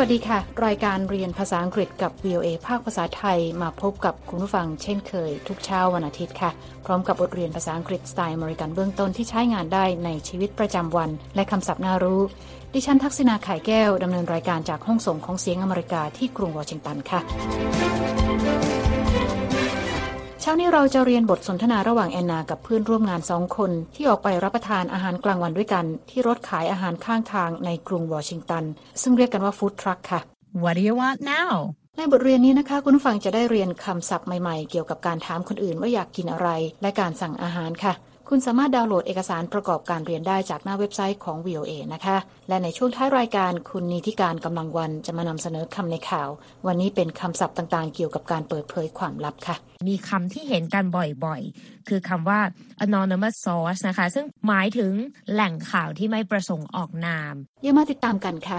วัสดีค่ะ รายการเรียนภาษาอังกฤษกับ VOA ภาคภาษาไทยมาพบกับคุณผู้ฟังเช่นเคย ทุกเช้าวันอาทิตย์ค่ะ พร้อมกับบทเรียนภาษาอังกฤษสไตล์อเมริกันเบื้องต้นที่ใช้งานได้ในชีวิตประจำวัน และคำศัพท์น่ารู้ ดิฉันทักษณาไข่แก้วดำเนินรายการจากห้องส่งของเสียงอเมริกาที่กรุงวอชิงตันค่ะ ช้านี้เราจะเรียนบทสนทนาระหว่างแอนนากับเพื่อนร่วมงานสองคน ที่ออกไปรับประทานอาหารกลางวันด้วยกัน ที่รถขายอาหารข้างทางในกรุงวอชิงตัน ซึ่งเรียกกันว่าฟู้ดทรัคค่ะ What do you want now ในบทเรียนนี้นะคะ คุณผู้ฟังจะได้เรียนคำศัพท์ใหม่ๆ เกี่ยวกับการถามคนอื่นว่าอยากกินอะไร และการสั่งอาหารค่ะ คุณสามารถดาวน์โหลดเอกสารประกอบการเรียนได้จากหน้าเว็บไซต์ของ VOA นะคะ และในช่วงท้ายรายการคุณนิติการกำลังวันจะมานำเสนอคำในข่าว วันนี้เป็นคำศัพท์ต่างๆ เกี่ยวกับการเปิดเผยความลับค่ะ มีคำที่เห็นกันบ่อยๆ คือคำว่า anonymous source นะคะ ซึ่งหมายถึงแหล่งข่าวที่ไม่ประสงค์ออกนาม เยี่ยมมาติดตามกันค่ะ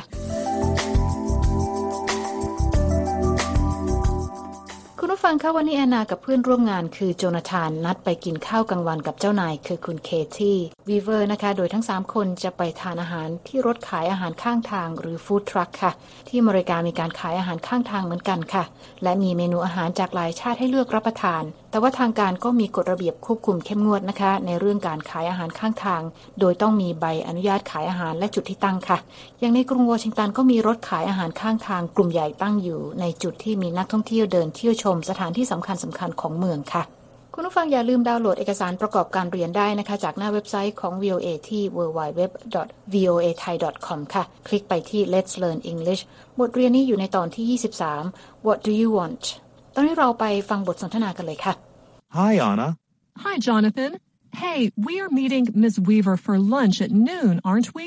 ฟังคะวันนี้แอนนากับเพื่อนร่วมงานคือโจนาธานนัดไปกินข้าวกลางวันกับเจ้านายคือคุณเคที่วีเวอร์นะคะ โดยทั้ง 3 คนจะไปทานอาหารที่รถขายอาหารข้างทางหรือฟู้ดทรัคค่ะ ที่อเมริกามีการขายอาหารข้างทางเหมือนกันค่ะ และมีเมนูอาหารจากหลายชาติให้เลือกรับประทานแต่ว่าทางการก็มีกฎระเบียบควบคุมเข้มงวดนะคะ ในเรื่องการขายอาหารข้างทาง โดยต้องมีใบอนุญาตขายอาหารและจุดที่ตั้งค่ะ อย่างในกรุงวอชิงตันก็มีรถขายอาหารข้างทางกลุ่มใหญ่ตั้งอยู่ ในจุดที่มีนักท่องเที่ยวเดินเที่ยวชมสถานที่สำคัญสำคัญของเมืองค่ะ คุณผู้ฟังอย่าลืมดาวน์โหลดเอกสารประกอบการเรียนได้นะคะ จากหน้าเว็บไซต์ของ VOA ที่ www.voathai.com ค่ะ คลิกไปที่ Let's Learn English บทเรียนนี้อยู่ในตอนที่ 23 What do you want ตอนนี้เราไปฟังบทสนทนากันเลยค่ะ Hi Anna Hi Jonathan Hey we are meeting Miss Weaver for lunch at noon aren't we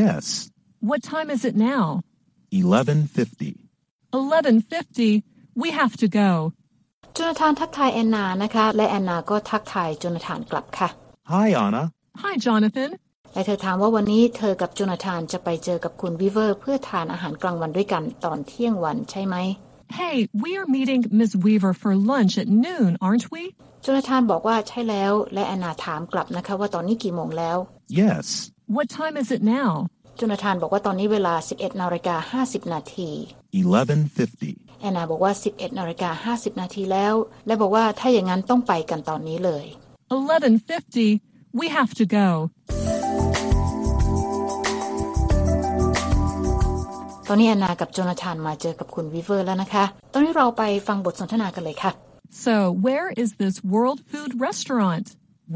Yes What time is it now 11:50 11:50 We have to go โจนาธานทักทายแอนนานะคะ และแอนนาก็ทักทายโจนาธานกลับค่ะ Hi Anna Hi Jonathan และเธอถามว่าวันนี้เธอกับโจนาธานจะไปเจอกับคุณวิเวอร์ เพื่อทานอาหารกลางวันด้วยกันตอนเที่ยงวันใช่ไหม Hey we are meeting Miss Weaver for lunch at noon aren't we โจนาธานบอกว่าใช่แล้ว และแอนนาถามกลับนะคะว่าตอนนี้กี่โมงแล้ว Yes What time is it now โจนาธานบอกว่าตอนนี้เวลา 11นาฬิกา50 นาที 11:50 แอนนาบอกว่า 11นาฬิกา50 นาทีแล้ว และบอกว่าถ้าอย่างนั้นต้องไปกันตอนนี้เลย 11:50 We have to go ตอนนี้แอนนากับโจนาธานมาเจอกับคุณวิเวอร์แล้วนะคะ ตอนนี้เราไปฟังบทสนทนากันเลยค่ะ So where is this world food restaurant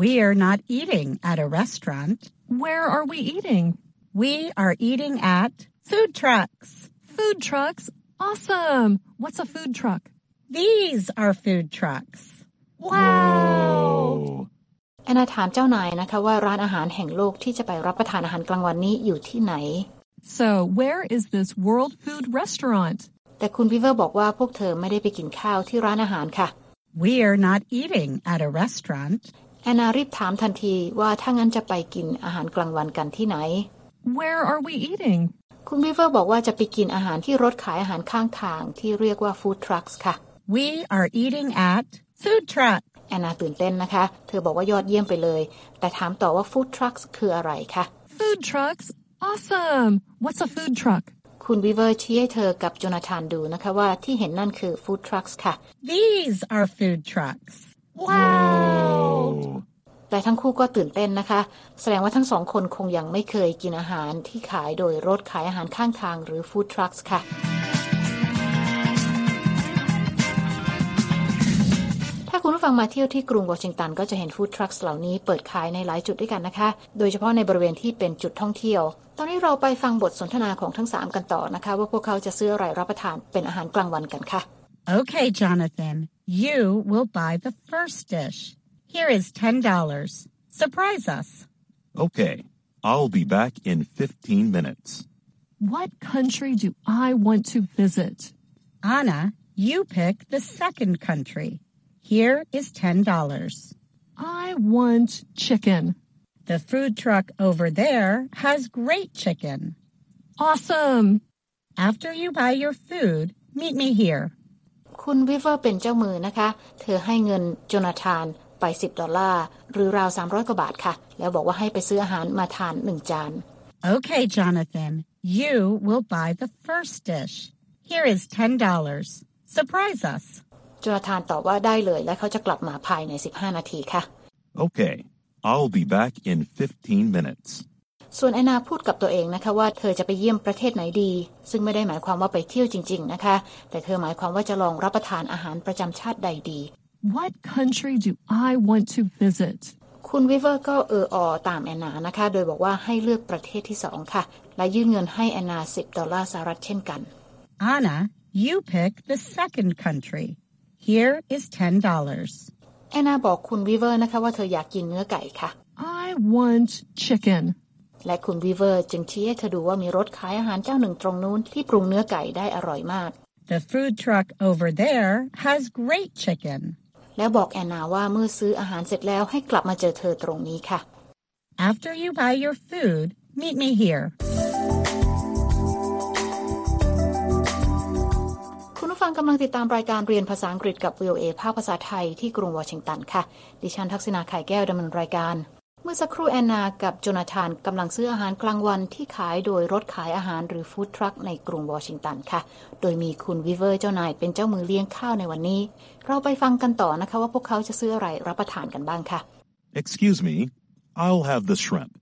We are not eating at a restaurant Where are we eating We are eating at food trucks Food trucks Awesome What's a food truck These are food trucks Wow แอนนาถามเจ้านายนะคะว่าร้านอาหารแห่งโลกที่จะไปรับประทานอาหารกลางวันนี้อยู่ที่ไหน So where is this world food restaurant แต่คุณวิเวอร์บอกว่าพวกเธอไม่ได้ไปกินข้าวที่ร้านอาหารค่ะ We are not eating at a restaurant แอนนารีบถามทันทีว่าถ้างั้นจะไปกินอาหารกลางวันกันที่ไหน Where are we eating คุณวิเวอร์บอกว่าจะไปกินอาหารที่รถขายอาหารข้างทางที่เรียกว่าฟู้ดทรัคค่ะ We are eating at food truck แอนนาตื่นเต้นนะคะ เธอบอกว่ายอดเยี่ยมไปเลย แต่ถามต่อว่าฟู้ดทรัคคืออะไรคะ Food trucks Awesome What's a food truck คุณวิเวอร์ชี้ให้เธอกับโจนาธานดูนะคะว่าที่เห็นนั่นคือฟู้ดทรัคค่ะ These are food trucks Wow แต่ทั้งคู่ก็ตื่นเต้นนะคะ แสดงว่าทั้งสองคนคงยังไม่เคยกินอาหารที่ขายโดยรถขายอาหารข้างทางหรือฟู้ดทรัคค่ะ คุณผู้ฟังมาเที่ยวที่กรุงวอชิงตันก็จะเห็นฟู้ดทรัคเหล่านี้เปิดขายในหลายจุดด้วยกันนะคะ โดยเฉพาะในบริเวณที่เป็นจุดท่องเที่ยว ตอนนี้เราไปฟังบทสนทนาของทั้ง 3 กันต่อนะคะ ว่าพวกเขาจะซื้ออะไรรับประทานเป็นอาหารกลางวันกันค่ะ Okay Jonathan you will buy the first dish Here is $10 Surprise us Okay I'll be back in 15 minutes What country do I want to visit Anna you pick the second country Here is $10 I want chicken The food truck over there has great chicken Awesome After you buy your food meet me here คุณวิเวอร์เป็นเจ้ามือนะคะ เธอให้เงินโจนาธานไป 10 ดอลลาร์ หรือราว 300 กว่าบาทค่ะ แล้วบอกว่าให้ไปซื้ออาหารมาทานหนึ่งจาน Okay Jonathan You will buy the first dish. Here is $10. Surprise us. โจนาธานตอบว่าได้เลย และเขาจะกลับมาภายใน 15 นาทีค่ะ Okay, I'll be back in 15 minutes. ส่วนแอนนาพูดกับตัวเองนะคะว่าเธอจะไปเยี่ยมประเทศไหนดี ซึ่งไม่ได้หมายความว่าไปเที่ยวจริง ๆ นะคะ แต่เธอหมายความว่าจะลองรับประทานอาหารประจำชาติใดดี What country do I want to visit? คุณวิเวอร์ก็เอออตามแอนนานะคะ โดยบอกว่าให้เลือกประเทศที่สองค่ะ และยื่นเงินให้แอนนา 10 ดอลลาร์สหรัฐเช่นกัน Anna, you pick the second country. Here is $10. แอนนาบอกคุณวิเวอร์นะคะว่าเธออยากกินเนื้อไก่ค่ะ I want chicken. และคุณวิเวอร์จึงชี้ให้เธอดูว่ามีรถขายอาหารเจ้าหนึ่งตรงนู้นที่ปรุงเนื้อไก่ได้อร่อยมาก The food truck over there has great chicken. แล้วบอกแอนนาว่าเมื่อซื้ออาหารเสร็จแล้วให้กลับมาเจอเธอตรงนี้ค่ะ After you buy your food, meet me here. คุณผู้ฟังกำลังติดตามรายการเรียนภาษาอังกฤษกับ VOA ภาคภาษาไทยที่กรุงวอชิงตันค่ะ ดิฉันทักษณาไข่แก้วดำเนินรายการ เมื่อสักครู่แอนนากับโจนาธานกำลังซื้ออาหารกลางวันที่ขายโดยรถขายอาหารหรือฟู้ดทรัคในกรุงวอชิงตันค่ะ โดยมีคุณวิเวอร์เจ้านายเป็นเจ้ามือเลี้ยงข้าวในวันนี้ เราไปฟังกันต่อนะคะว่าพวกเขาจะซื้ออะไรรับประทานกันบ้างค่ะ Excuse me, I'll have the shrimp.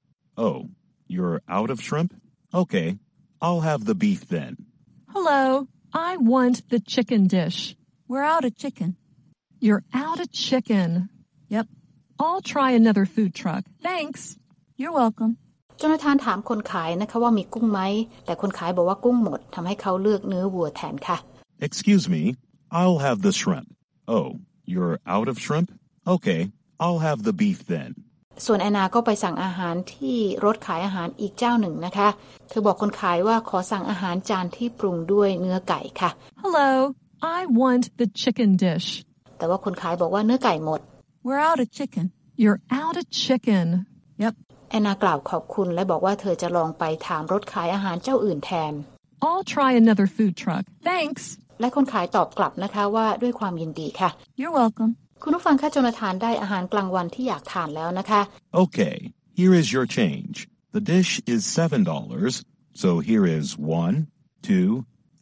Oh, you're out of shrimp? Okay, I'll have the beef then. Hello, I want the chicken dish. We're out of chicken. You're out of chicken. Yep. I'll try another food truck. Thanks. You're welcome. โจนาธานถามคนขายนะคะว่ามีกุ้งไหม แต่คนขายบอกว่ากุ้งหมดทำให้เขาเลือกเนื้อวัวแทนค่ะ Excuse me, I'll have the shrimp. Oh, you're out of shrimp? Okay, I'll have the beef then. ส่วนแอนนาก็ไปสั่งอาหารที่รถขายอาหารอีกเจ้าหนึ่งนะคะ เธอบอกคนขายว่าขอสั่งอาหารจานที่ปรุงด้วยเนื้อไก่ค่ะ Hello, I want the chicken dish. แต่ว่าคนขายบอกว่าเนื้อไก่หมด We're out of chicken. You're out of chicken. Yep. แอนนากล่าวขอบคุณและบอกว่าเธอจะลองไปถามรถขายอาหารเจ้าอื่นแทน I'll try another food truck. Thanks. และคนขายตอบกลับนะคะว่าด้วยความยินดีค่ะ You're welcome. คุณผู้ฟังคะโจนาธานได้อาหารกลางวันที่อยากทานแล้วนะคะ Okay, here is your change. The dish is $7, so here is one, two,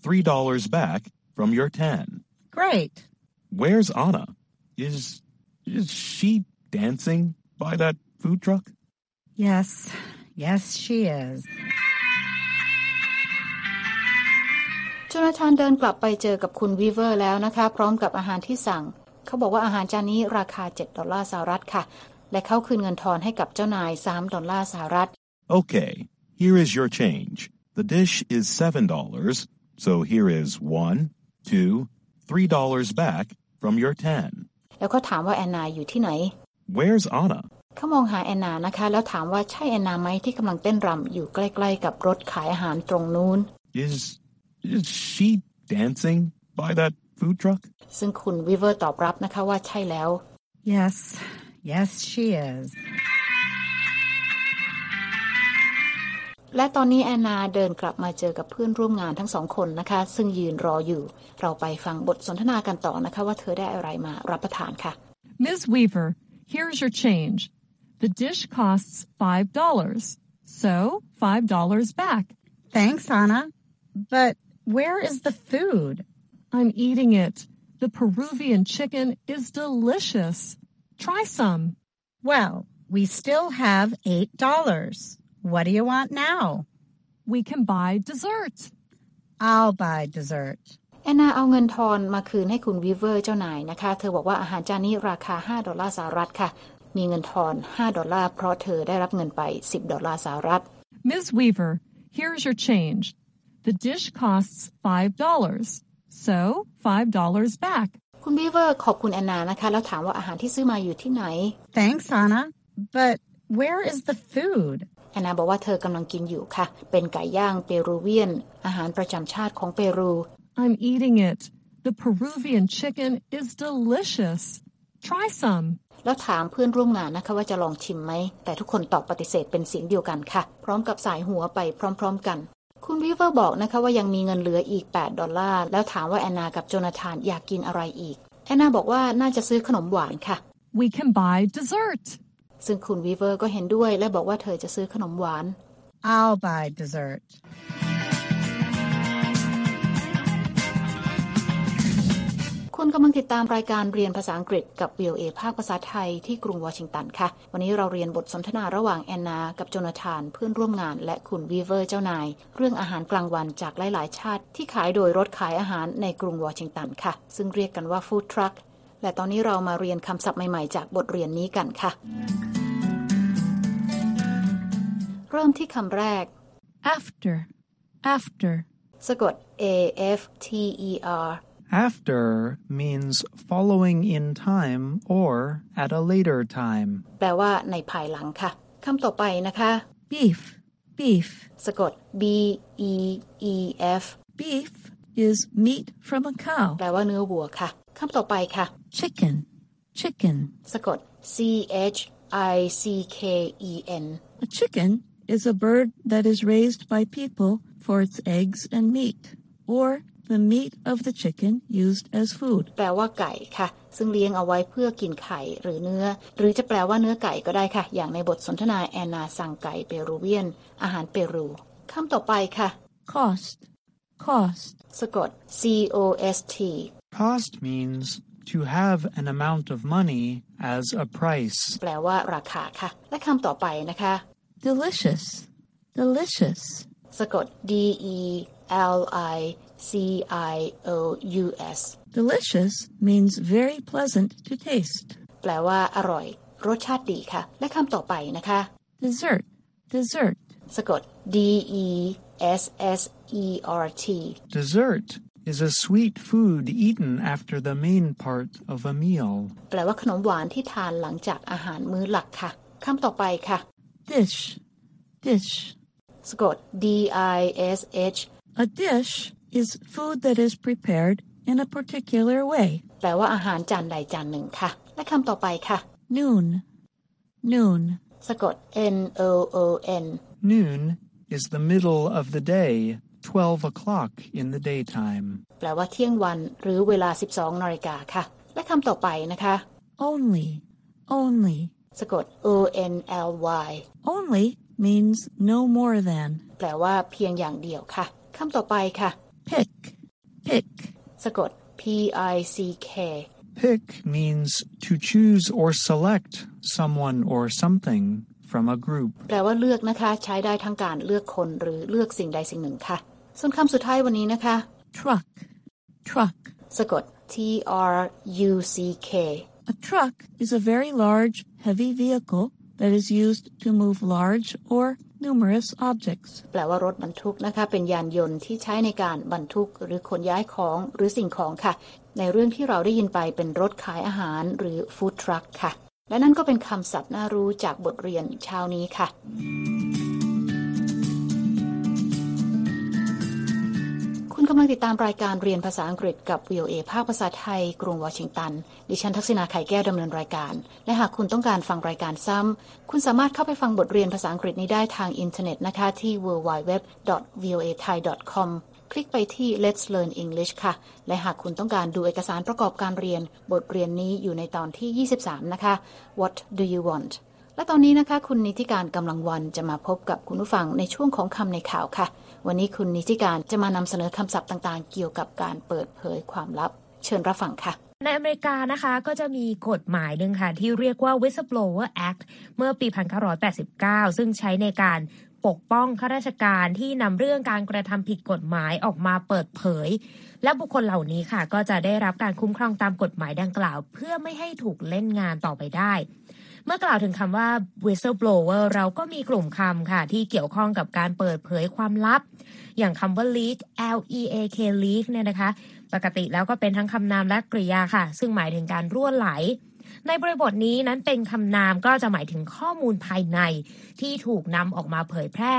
three dollars back from your ten. Great. Where's Anna? Is is she dancing by that food truck? Yes, yes, she is. โจนาธานเดินกลับไปเจอกับคุณวีเวอร์แล้วนะคะ พร้อมกับอาหารที่สั่ง เขาบอกว่าอาหารจานนี้ราคา 7 ดอลลาร์สหรัฐค่ะ และเขาคืนเงินทอนให้กับเจ้านาย 3 ดอลลาร์สหรัฐ Okay, here is your change. The dish is seven dollars, so here is one, two, three dollars back from your ten. แล้วก็ถามว่าแอนนาอยู่ที่ไหน Where's Anna? เขามองหาแอนนานะคะ แล้วถามว่าใช่แอนนาไหมที่กำลังเต้นรำอยู่ใกล้ๆกับรถขายอาหารตรงนู้น Is is she dancing by that food truck? ซึ่งคุณวีเวอร์ตอบรับนะคะว่าใช่แล้ว Yes, yes, she is. และตอนนี้แอนนาเดินกลับมาเจอกับเพื่อนร่วมงานทั้งสองคนนะคะ ซึ่งยืนรออยู่ เราไปฟังบทสนทนากันต่อนะคะว่าเธอได้อะไรมารับประทานค่ะ Ms. Weaver, here's your change. The dish costs $5. So, $5 back. Thanks, Anna. But where is the food? I'm eating it. The Peruvian chicken is delicious. Try some. Well, we still have $8. What do you want now? We can buy dessert. I'll buy dessert. แอนนาเอาเงินทอนมาคืนให้คุณวีเวอร์เจ้านายนะคะ เธอบอกว่าอาหารจานนี้ราคา 5 ดอลลาร์สหรัฐค่ะ มีเงินทอน 5 ดอลลาร์เพราะเธอได้รับเงินไป 10 ดอลลาร์สหรัฐ Ms. Weaver, here's your change. The dish costs $5. So, $5 back. คุณวีเวอร์ขอบคุณแอนนานะคะ แล้วถามว่าอาหารที่ซื้อมาอยู่ที่ไหน Thanks, Anna. But where is the food? แอนนาบอกว่าเธอกำลังกินอยู่ค่ะ เป็นไก่ย่างเปรูเวียน อาหารประจำชาติของเปรู I'm eating it. The Peruvian chicken is delicious. Try some. แล้วถามเพื่อนร่วมงานนะคะว่าจะลองชิมไหม แต่ทุกคนตอบปฏิเสธเป็นเสียงเดียวกันค่ะ พร้อมกับสายหัวไปพร้อม ๆ กัน คุณวีเวอร์บอกนะคะว่ายังมีเงินเหลืออีก 8 ดอลลาร์ แล้วถามว่าแอนนากับโจนาธานอยากกินอะไรอีก แอนนาบอกว่าน่าจะซื้อขนมหวานค่ะ We can buy dessert. ซึ่งคุณวีเวอร์ก็เห็นด้วยและบอกว่าเธอจะซื้อขนมหวาน I'll buy dessert. คุณกำลังติดตามรายการเรียนภาษาอังกฤษกับ VOA ภาคภาษาไทยที่กรุงวอชิงตันค่ะ วันนี้เราเรียนบทสนทนาระหว่างแอนนา กับโจนาธานเพื่อนร่วมงาน และคุณวีเวอร์เจ้านาย เรื่องอาหารกลางวันจากหลาย ๆ ชาติที่ขายโดยรถขายอาหารในกรุงวอชิงตันค่ะ ซึ่งเรียกกันว่าฟู้ดทรัคและตอนนี้เรามาเรียนคำศัพท์ใหม่ ๆ จากบทเรียนนี้กันค่ะ เริ่มที่คำแรก After. After. สะกด A F T E R After means following in time or at a later time. แปลว่าในภายหลังค่ะคำต่อไปนะคะ Beef. Beef. สะกด B E E F Beef is meat from a cow. แปลว่าเนื้อวัวค่ะคำต่อไปค่ะ Chicken. Chicken. สะกด C H I C K E N A chicken is a bird that is raised by people for its eggs and meat, or the meat of the chicken used as food. แปลว่าไก่ค่ะ ซึ่งเลี้ยงเอาไว้เพื่อกินไข่หรือเนื้อ หรือจะแปลว่าเนื้อไก่ก็ได้ค่ะ อย่างในบทสนทนาแอนนาสั่งไก่เปรูเวียน อาหารเปรูคำต่อไปค่ะ Cost. Cost. สะกด C O S T Cost means to have an amount of money as a price. แปลว่าราคาค่ะ และคำต่อไปนะคะ Delicious. Delicious. สะกด D E L I C I O U S Delicious means very pleasant to taste. แปลว่าอร่อย รสชาติดีค่ะ และคำต่อไปนะคะ Dessert. Dessert. สะกด D E S S E R T Dessert is a sweet food eaten after the main part of a meal. แปลว่าขนมหวานที่ทานหลังจากอาหารมื้อหลักค่ะคำต่อไปค่ะ Dish. Dish. สะกด D I S H A dish is food that is prepared in a particular way. แปลว่าอาหารจานใดจานหนึ่งค่ะ และคำต่อไปค่ะ Noon. Noon. สะกด N O O N Noon is the middle of the day, 12 o'clock in the daytime. แปลว่าเที่ยงวันหรือเวลา 12นาฬิกาค่ะ และคำต่อไปนะคะ Only. Only. สะกด O N L Y Only means no more than. แปลว่าเพียงอย่างเดียวค่ะคำต่อไปค่ะ Pick. Pick. สะกด P I C K Pick means to choose or select someone or something from a group. แปลว่าเลือกนะคะ ใช้ได้ทั้งการเลือกคนหรือเลือกสิ่งใดสิ่งหนึ่งค่ะ ส่วนคำสุดท้ายวันนี้นะคะ Truck. Truck. สะกด T R U C K A truck is a very large, heavy vehicle that is used to move large or numerous objects. แปลว่ารถบรรทุกนะคะเป็นยานยนต์ที่ใช้ในการบรรทุก หรือขนย้ายของหรือสิ่งของค่ะ ในเรื่องที่เราได้ยินไปเป็นรถขายอาหารหรือฟู้ดทรัคค่ะ และนั่นก็เป็นคำศัพท์น่ารู้จากบทเรียนเช้านี้ค่ะ กำลังติดตามรายการเรียนภาษาอังกฤษกับ VOA ภาคภาษาไทย กรุงวอชิงตัน ดิฉันทักษิณา ข่ายแก้วดำเนินรายการ และหากคุณต้องการฟังรายการซ้ำ คุณสามารถเข้าไปฟังบทเรียนภาษาอังกฤษนี้ได้ทางอินเทอร์เน็ตนะคะที่ www.voathai.com คลิกไปที่ Let's Learn English ค่ะ และหากคุณต้องการดูเอกสารประกอบการเรียน บทเรียนนี้อยู่ในตอนที่ 23 นะคะ What do you want และตอนนี้นะคะ คุณนิติการกำลังวันจะมาพบกับคุณผู้ฟังในช่วงของคำในข่าวค่ะ วันนี้คุณนิติการจะมานำเสนอคำศัพท์ต่างๆ เกี่ยวกับการเปิดเผยความลับ เชิญรับฟังค่ะในอเมริกานะคะก็จะมีกฎหมายหนึ่งค่ะ ที่เรียกว่า Whistleblower Act เมื่อปี 1989 ซึ่งใช้ในการปกป้องข้าราชการที่นำเรื่องการกระทำผิดกฎหมายออกมาเปิดเผย และบุคคลเหล่านี้ค่ะ ก็จะได้รับการคุ้มครองตามกฎหมายดังกล่าว เพื่อไม่ให้ถูกเล่นงานต่อไปได้ เมื่อกล่าวถึงคำว่า whistleblower เราก็มีกลุ่มคำค่ะ ที่เกี่ยวข้องกับการเปิดเผยความลับ อย่างคำว่า leak L E A K leak เนี่ยนะคะ ปกติแล้วก็เป็นทั้งคำนามและกริยาค่ะ ซึ่งหมายถึงการรั่วไหล ในบริบทนี้นั้นเป็นคำนามก็จะหมายถึงข้อมูลภายในที่ถูกนำออกมาเผยแพร่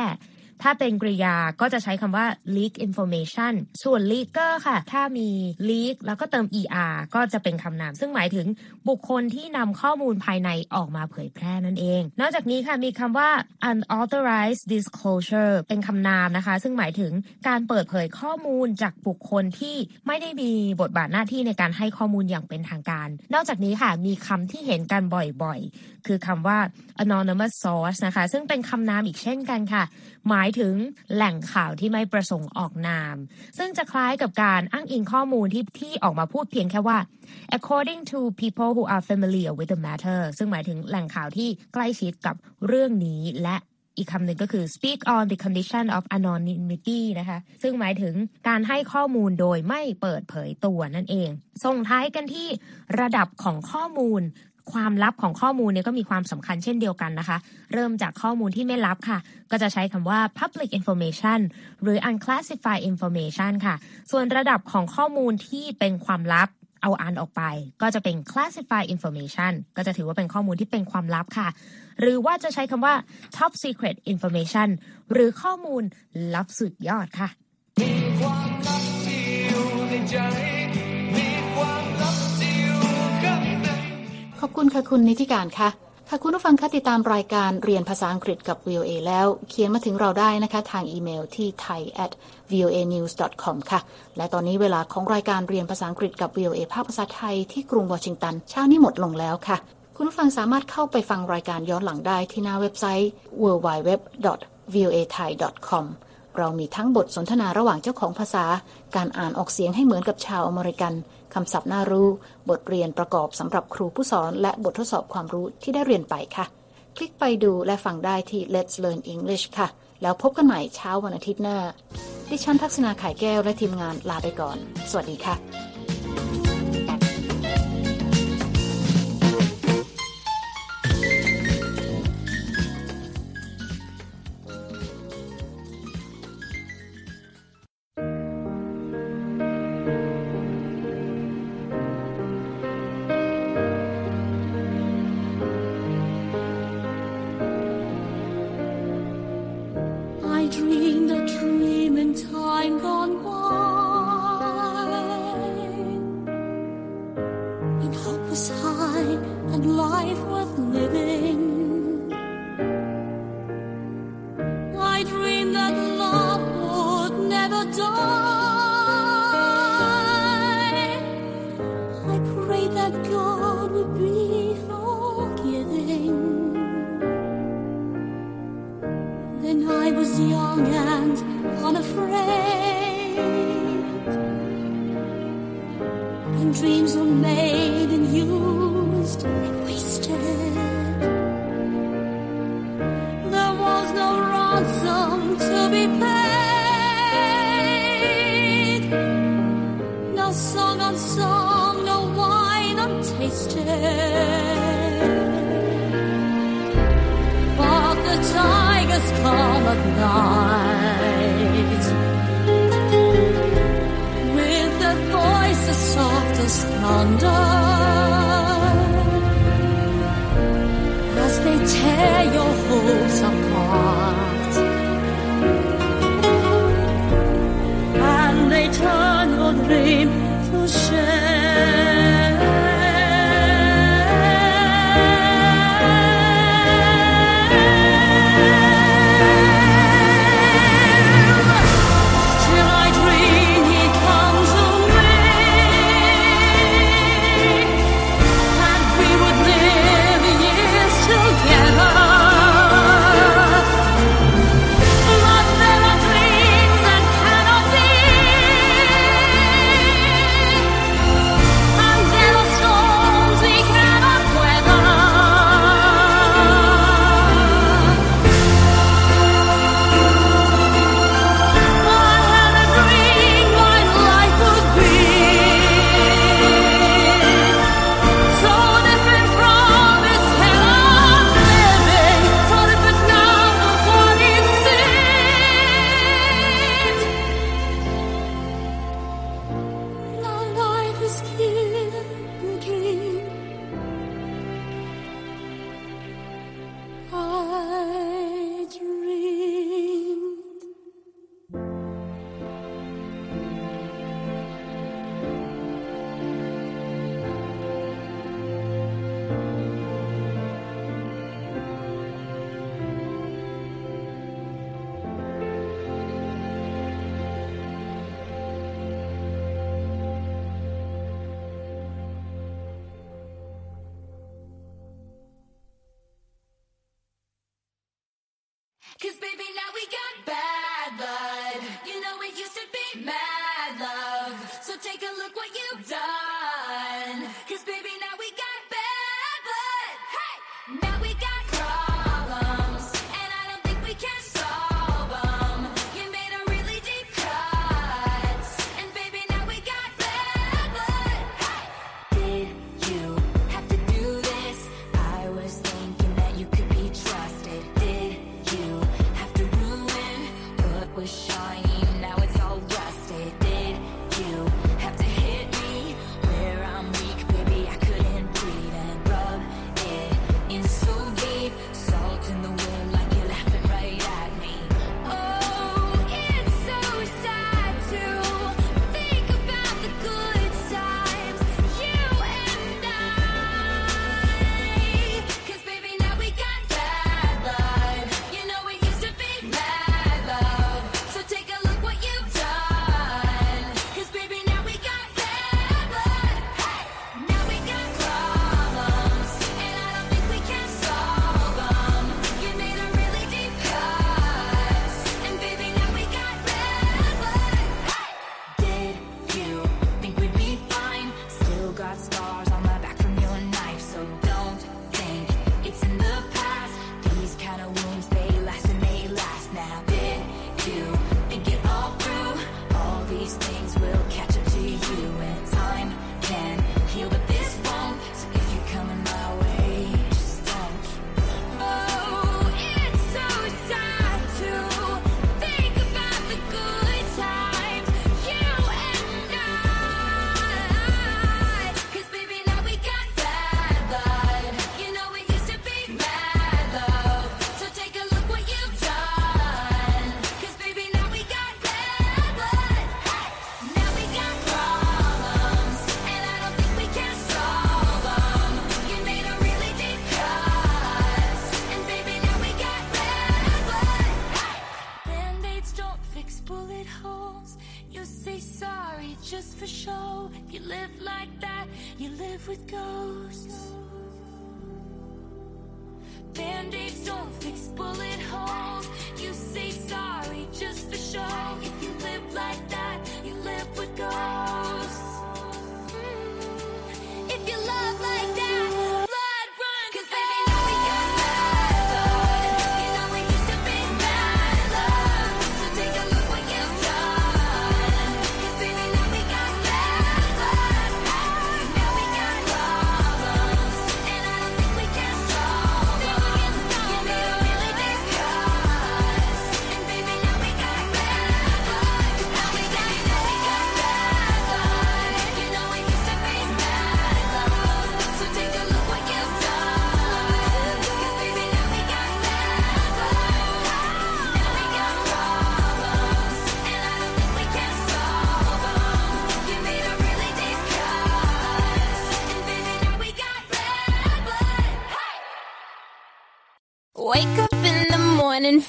ถ้าเป็นกริยาก็จะใช้คำว่า leak information ส่วน leaker ค่ะ ถ้ามี leak แล้วก็เติม er ก็จะเป็นคำนาม ซึ่งหมายถึงบุคคลที่นำข้อมูลภายในออกมาเผยแพร่นั่นเอง นอกจากนี้ค่ะมีคำว่า unauthorized disclosure เป็นคำนามนะคะ ซึ่งหมายถึงการเปิดเผยข้อมูลจากบุคคลที่ไม่ได้มีบทบาทหน้าที่ในการให้ข้อมูลอย่างเป็นทางการ นอกจากนี้ค่ะมีคำที่เห็นกันบ่อยๆ คือคำว่า anonymous source นะคะ ซึ่งเป็นคำนามอีกเช่นกันค่ะ หมายถึงแหล่งข่าวที่ไม่ประสงค์ออกนาม ซึ่งจะคล้ายกับการอ้างอิงข้อมูลที่ที่ออกมาพูดเพียงแค่ว่า according to people who are familiar with the matter ซึ่งหมายถึงแหล่งข่าวที่ใกล้ชิดกับเรื่องนี้และอีกคำหนึ่งก็คือ speak on the condition of anonymity นะคะ ซึ่งหมายถึงการให้ข้อมูลโดยไม่เปิดเผยตัวนั่นเอง ส่งท้ายกันที่ระดับของข้อมูล ความลับของข้อมูลเนี่ยก็มีความสำคัญเช่นเดียวกันนะคะ เริ่มจากข้อมูลที่ไม่ลับค่ะ ก็จะใช้คำว่า public information หรือ unclassified information ค่ะ ส่วนระดับของข้อมูลที่เป็นความลับเอาอ่านออกไป ก็จะเป็น classified information ก็จะถือว่าเป็นข้อมูลที่เป็นความลับค่ะ หรือว่าจะใช้คำว่า top secret information หรือข้อมูลลับสุดยอดค่ะ ขอบคุณค่ะคุณนิติการค่ะค่ะคุณผู้ฟังคะติดตามรายการเรียนภาษาอังกฤษกับ VOA แล้ว เขียนมาถึงเราได้นะคะ ทางอีเมลที่ thai at voa news com ค่ะ และตอนนี้เวลาของรายการเรียนภาษาอังกฤษกับ VOA ภาคภาษาไทยที่กรุงวอชิงตันเช้านี้หมดลงแล้วค่ะ คุณผู้ฟังสามารถเข้าไปฟังรายการย้อนหลังได้ที่หน้าเว็บไซต์ www voa thai com เรามีทั้งบทสนทนาระหว่างเจ้าของภาษา การอ่านออกเสียงให้เหมือนกับชาวอเมริกัน คำศัพท์น่ารู้ บทเรียนประกอบสำหรับครูผู้สอน และบททดสอบความรู้ที่ได้เรียนไปค่ะ คลิกไปดูและฟังได้ที่ Let's Learn English ค่ะ แล้วพบกันใหม่เช้าวันอาทิตย์หน้า ดิฉันทักษณาขายแก้วและทีมงานลาไปก่อน สวัสดีค่ะ night with their voices soft as thunder as they tear your hopes apart Cause baby, now we got back. You live like that, you live with ghosts. Band aids don't fix bullet holes. You say sorry just for show. If you live like that, you live with ghosts.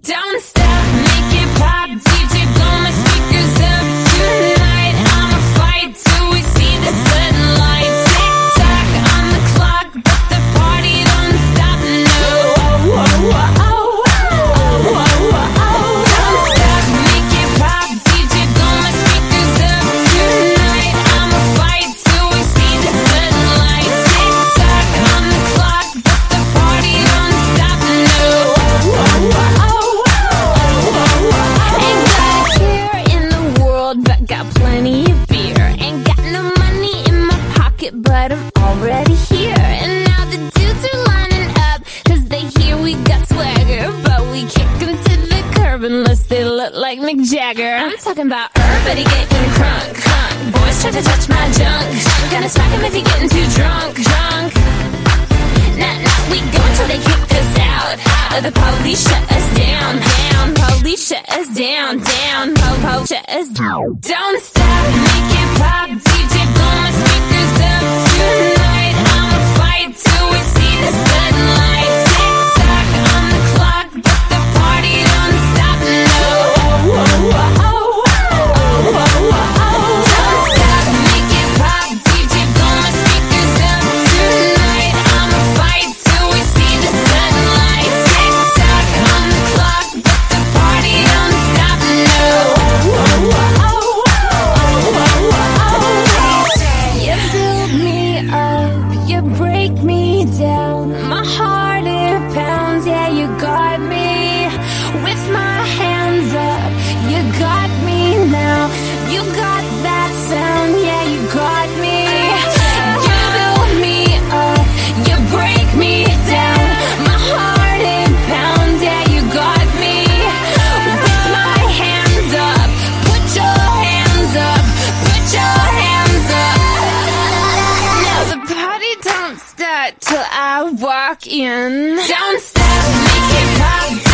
Downstairs. that till I walk in. Don't stop, make it pop.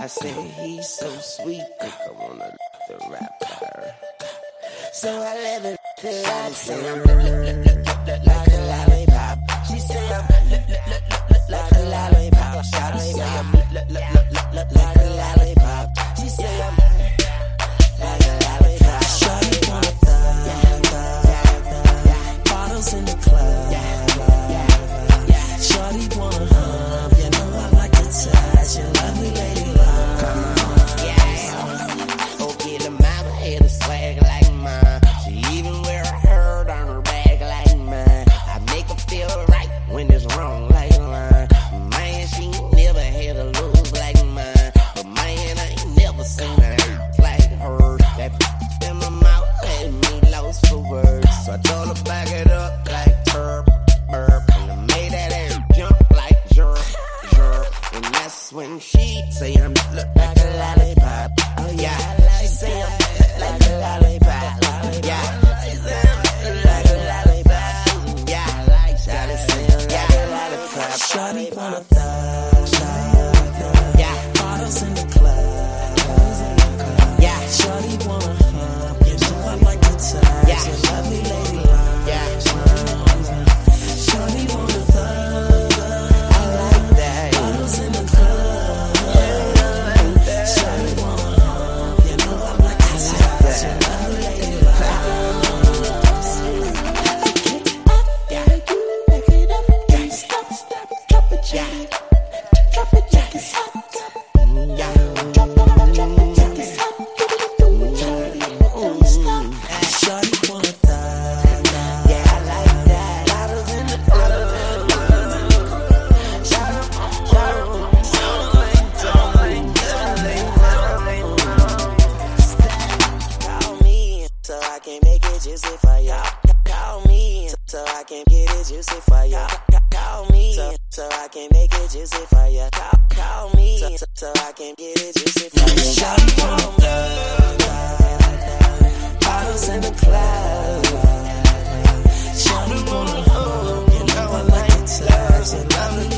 I say he's so sweet, I wanna the rapper. So I let her till I say I'm look, look, look, look, look, like a lollipop. She say I'm look, look, look, look, look, like a lollipop. Lollipop. can make it juicy for ya. Call me so I can get it juicy for ya. Call me so I can make it juicy for ya. Call me so I can get it juicy for ya. Shot from love, bottles in the cloud. Shot from the hook, you know I like it tough, and love it.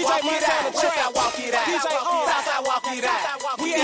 DJ Money on the track. DJ out, Southside walk it out. We